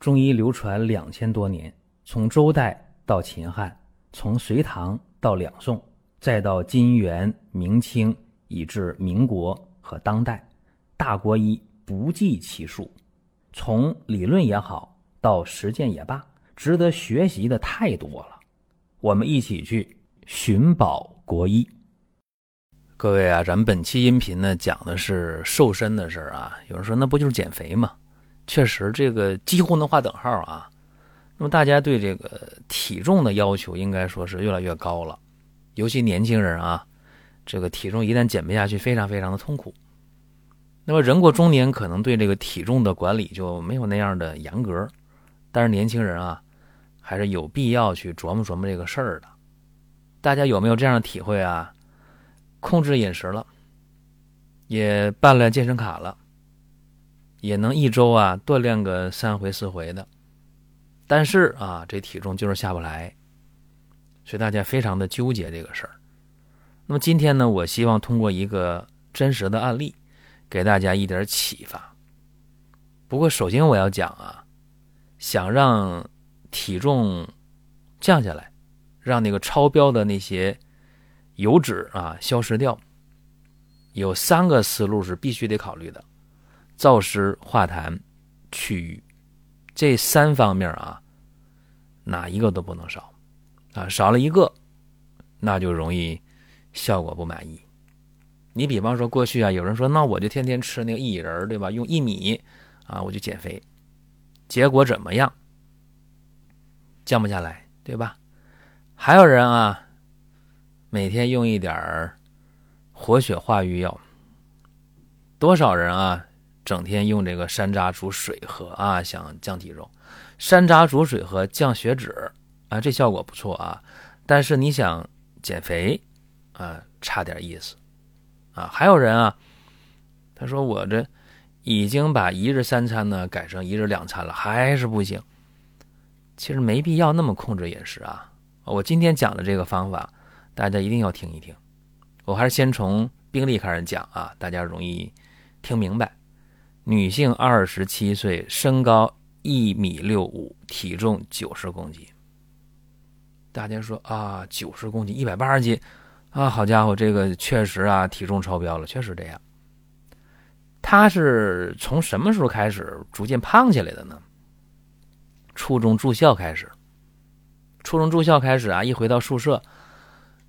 中医流传两千多年，从周代到秦汉，从隋唐到两宋，再到金元明清，以至民国和当代，大国医不计其数。从理论也好，到实践也罢，值得学习的太多了。我们一起去寻宝国医。各位啊，咱们本期音频呢讲的是瘦身的事儿啊。有人说，那不就是减肥吗？确实，这个几乎能划等号啊。那么大家对这个体重的要求应该说是越来越高了，尤其年轻人啊，这个体重一旦减不下去，非常非常的痛苦。那么人过中年，可能对这个体重的管理就没有那样的严格，但是年轻人啊，还是有必要去琢磨琢磨这个事儿的。大家有没有这样的体会啊？控制饮食了，也办了健身卡了。也能一周啊锻炼个三回四回的，但是啊这体重就是下不来，所以大家非常的纠结这个事儿。那么今天呢，我希望通过一个真实的案例，给大家一点启发。不过首先我要讲啊，想让体重降下来，让那个超标的那些油脂啊消失掉，有三个思路是必须得考虑的。燥湿化痰祛瘀，这三方面啊，哪一个都不能少啊！少了一个，那就容易效果不满意。你比方说过去啊，有人说那我就天天吃那个薏仁对吧？用薏米啊，我就减肥，结果怎么样？降不下来，对吧？还有人啊，每天用一点活血化瘀药，多少人啊？整天用这个山楂煮水喝啊，想降体重。山楂煮水喝降血脂啊，这效果不错啊。但是你想减肥啊，差点意思啊。还有人啊，他说我这已经把一日三餐呢改成一日两餐了，还是不行。其实没必要那么控制饮食啊。我今天讲的这个方法，大家一定要听一听。我还是先从病例开始讲啊，大家容易听明白。女性，二十七岁，身高一米六五，体重九十公斤。大家说啊，九十公斤，一百八十斤，啊，好家伙，这个确实啊，体重超标了，确实这样。她是从什么时候开始逐渐胖起来的呢？初中住校开始，初中住校开始啊，一回到宿舍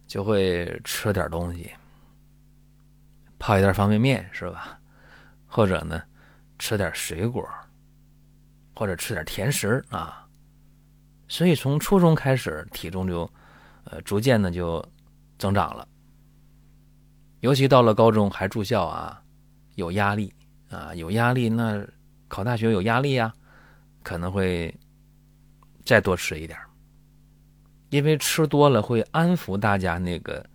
就会吃点东西，泡一袋方便面是吧？或者呢？吃点水果，或者吃点甜食啊，所以从初中开始，体重就，呃，逐渐的就增长了。尤其到了高中还住校啊，有压力啊，有压力，那考大学有压力呀，可能会再多吃一点，因为吃多了会安抚大家那个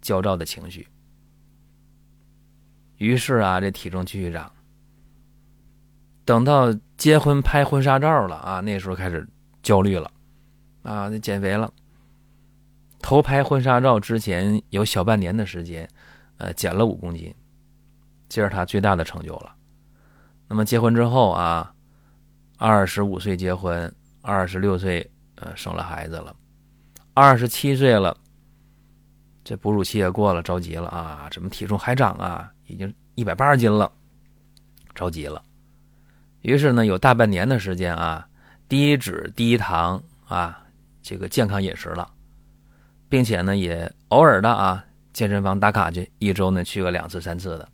焦躁的情绪。于是啊，这体重继续长。等到结婚拍婚纱照了啊，那时候开始焦虑了，啊，那减肥了。头拍婚纱照之前有小半年的时间，呃，减了五公斤，这是他最大的成就了。那么结婚之后啊，二十五岁结婚，二十六岁呃生了孩子了，二十七岁了，这哺乳期也过了，着急了啊，怎么体重还长啊？已经一百八十斤了，着急了。于是呢，有大半年的时间啊，低脂低糖啊，这个健康饮食了，并且呢，也偶尔的啊，健身房打卡去，一周呢去个两次三次的，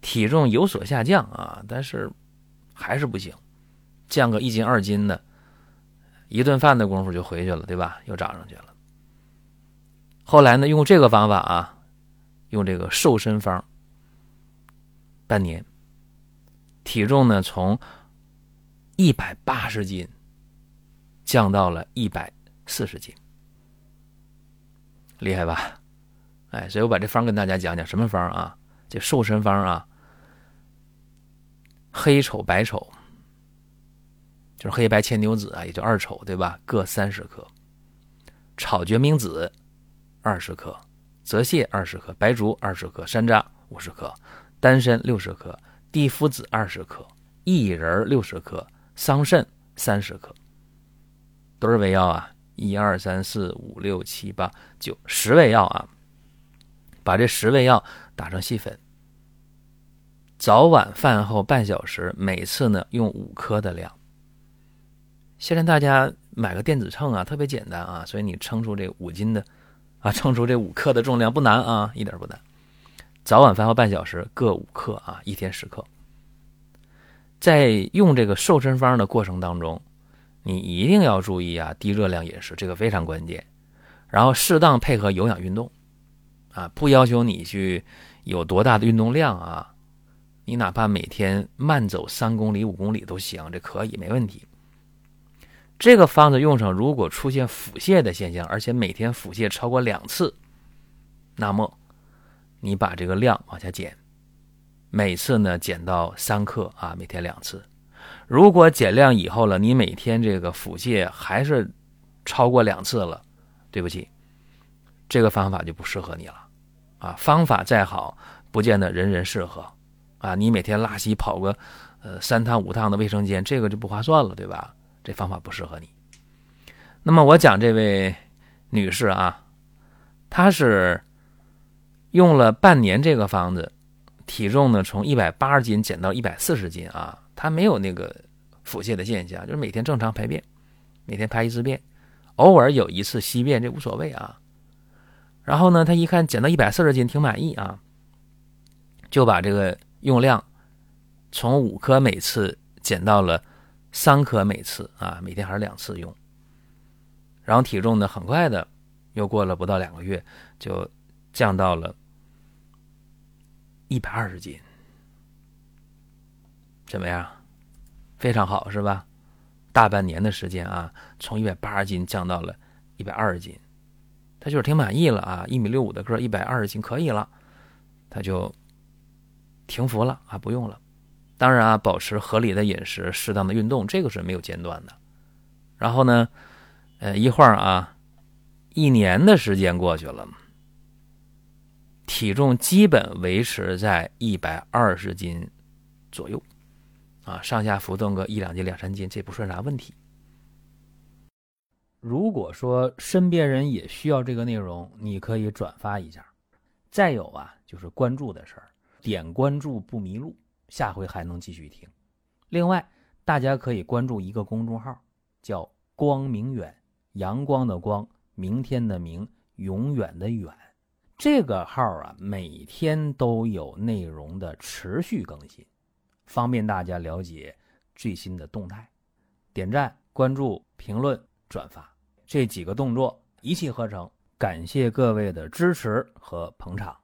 体重有所下降啊，但是还是不行，降个一斤二斤的，一顿饭的功夫就回去了，对吧？又长上去了。后来呢，用这个方法啊，用这个瘦身方，半年。体重呢，从一百八十斤降到了一百四十斤，厉害吧？哎，所以我把这方跟大家讲讲，什么方啊？这瘦身方啊，黑丑白丑，就是黑白牵牛子啊，也就二丑，对吧？各三十克，炒决明子二十克，泽泻二十克，白术二十克，山楂五十克，丹参六十克。地肤子二十克，薏仁六十克，桑葚三十克。多少味药啊？一二三四五六七八九十味药啊！把这十味药打成细粉，早晚饭后半小时，每次呢用五克的量。现在大家买个电子秤啊，特别简单啊，所以你称出这五斤的啊，称出这五克的重量不难啊，一点不难。早晚饭后半小时各五克啊，一天十克。在用这个瘦身方的过程当中，你一定要注意啊，低热量饮食，这个非常关键。然后适当配合有氧运动，啊，不要求你去有多大的运动量啊，你哪怕每天慢走三公里、五公里都行，这可以没问题。这个方子用上，如果出现腹泻的现象，而且每天腹泻超过两次，那么你把这个量往下减。每次呢减到三克啊，每天两次。如果减量以后了，你每天这个腹泻还是超过两次了，对不起，这个方法就不适合你了啊。方法再好，不见得人人适合啊。你每天拉稀跑个呃三趟五趟的卫生间，这个就不划算了，对吧？这方法不适合你。那么我讲这位女士啊，她是用了半年这个方子。体重呢，从一百八十斤减到一百四十斤啊，他没有那个腹泻的现象，就是每天正常排便，每天排一次便，偶尔有一次稀便，这无所谓啊。然后呢，他一看减到一百四十斤，挺满意啊，就把这个用量从五克每次减到了三克每次啊，每天还是两次用。然后体重呢，很快的又过了不到两个月，就降到了。一百二十斤，怎么样？非常好，是吧？大半年的时间啊，从一百八十斤降到了一百二十斤，他就是挺满意了啊。一米六五的个，一百二十斤可以了，他就停服了啊，不用了。当然啊，保持合理的饮食，适当的运动，这个是没有间断的。然后呢，呃，一会啊，一年的时间过去了。体重基本维持在一百二十斤左右，啊，上下浮动个一两斤、两三斤，这不算啥问题。如果说身边人也需要这个内容，你可以转发一下。再有啊，就是关注的事儿，点关注不迷路，下回还能继续听。另外，大家可以关注一个公众号，叫“光明远”，阳光的光，明天的明，永远的远。这个号啊，每天都有内容的持续更新，方便大家了解最新的动态。点赞、关注、评论、转发这几个动作一气呵成，感谢各位的支持和捧场。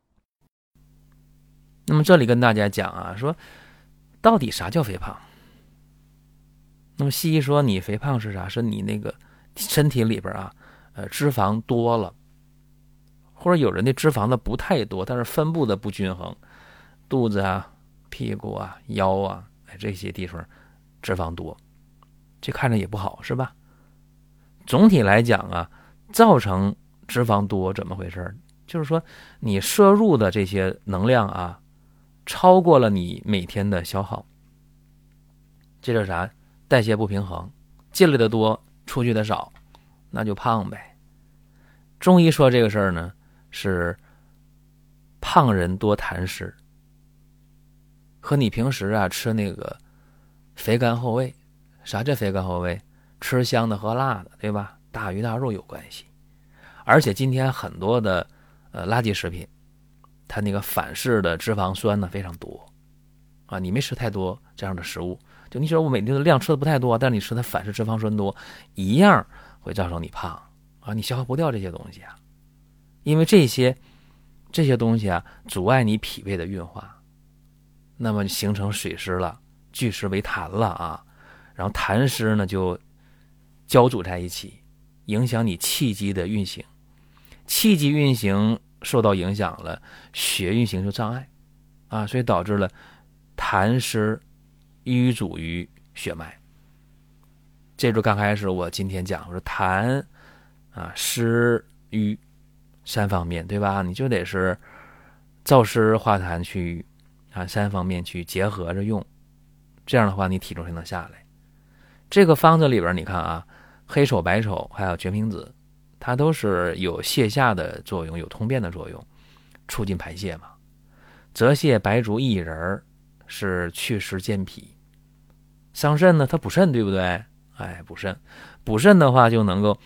那么这里跟大家讲啊，说到底啥叫肥胖？那么西医说你肥胖是啥？是你那个身体里边啊，呃，脂肪多了。或者有人的脂肪的不太多，但是分布的不均衡，肚子啊、屁股啊、腰啊，哎这些地方脂肪多，这看着也不好，是吧？总体来讲啊，造成脂肪多怎么回事？就是说你摄入的这些能量啊，超过了你每天的消耗，这叫啥？代谢不平衡，进来的多，出去的少，那就胖呗。中医说这个事儿呢。是胖人多痰湿，和你平时啊吃那个肥甘厚味，啥叫肥甘厚味？吃香的喝辣的，对吧？大鱼大肉有关系。而且今天很多的呃垃圾食品，它那个反式的脂肪酸呢非常多啊。你没吃太多这样的食物，就你说我每天的量吃的不太多，但是你吃的反式脂肪酸多，一样会造成你胖啊。你消化不掉这些东西啊。因为这些这些东西啊，阻碍你脾胃的运化，那么形成水湿了，聚湿为痰了啊，然后痰湿呢就交阻在一起，影响你气机的运行，气机运行受到影响了，血运行就障碍啊，所以导致了痰湿瘀阻于血脉。这就刚开始我今天讲，我说痰啊湿瘀。三方面对吧？你就得是燥湿化痰去啊，三方面去结合着用，这样的话你体重才能下来。这个方子里边，你看啊，黑丑、白丑还有决明子，它都是有泻下的作用，有通便的作用，促进排泄嘛。泽泻、白术、薏仁是祛湿健脾，桑葚呢，它补肾，对不对？哎，补肾，补肾的话就能够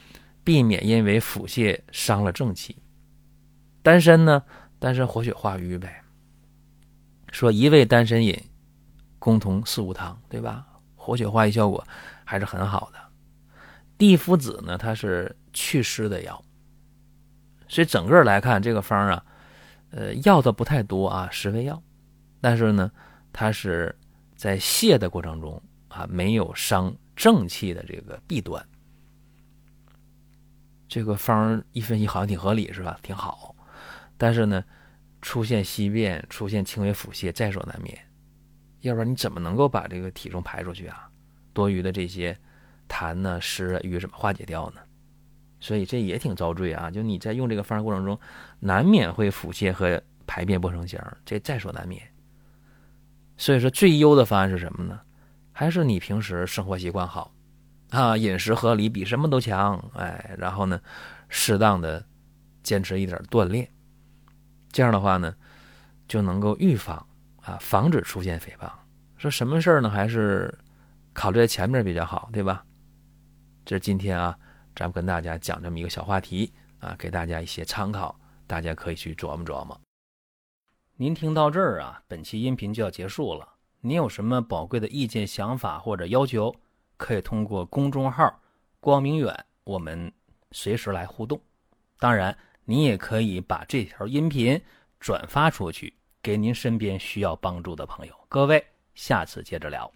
避免因为腹泻伤了正气。丹参呢，丹参活血化瘀呗。说一味丹参饮，共同四物汤，对吧？活血化瘀效果还是很好的。地肤子呢，它是祛湿的药，所以整个来看这个方啊，呃，药的不太多啊，十味药，但是呢，它是在泻的过程中啊，没有伤正气的这个弊端。这个方一分析好像挺合理是吧？挺好，但是呢，出现稀便，出现轻微腹泻，在所难免。要不然你怎么能够把这个体重排出去啊？多余的这些痰呢、湿啊、瘀怎么化解掉呢？所以这也挺遭罪啊！就你在用这个方过程中，难免会腹泻和排便不成形，这在所难免。所以说最优的方案是什么呢？还是你平时生活习惯好啊，饮食合理比什么都强。哎，然后呢，适当的坚持一点锻炼，这样的话呢，就能够预防。啊，防止出现诽谤，说什么事儿呢？还是考虑在前面比较好，对吧？这是今天啊，咱们跟大家讲这么一个小话题啊，给大家一些参考，大家可以去琢磨琢磨。您听到这儿啊，本期音频就要结束了。您有什么宝贵的意见、想法或者要求，可以通过公众号“光明远”我们随时来互动。当然，你也可以把这条音频转发出去。给您身边需要帮助的朋友，各位，下次接着聊。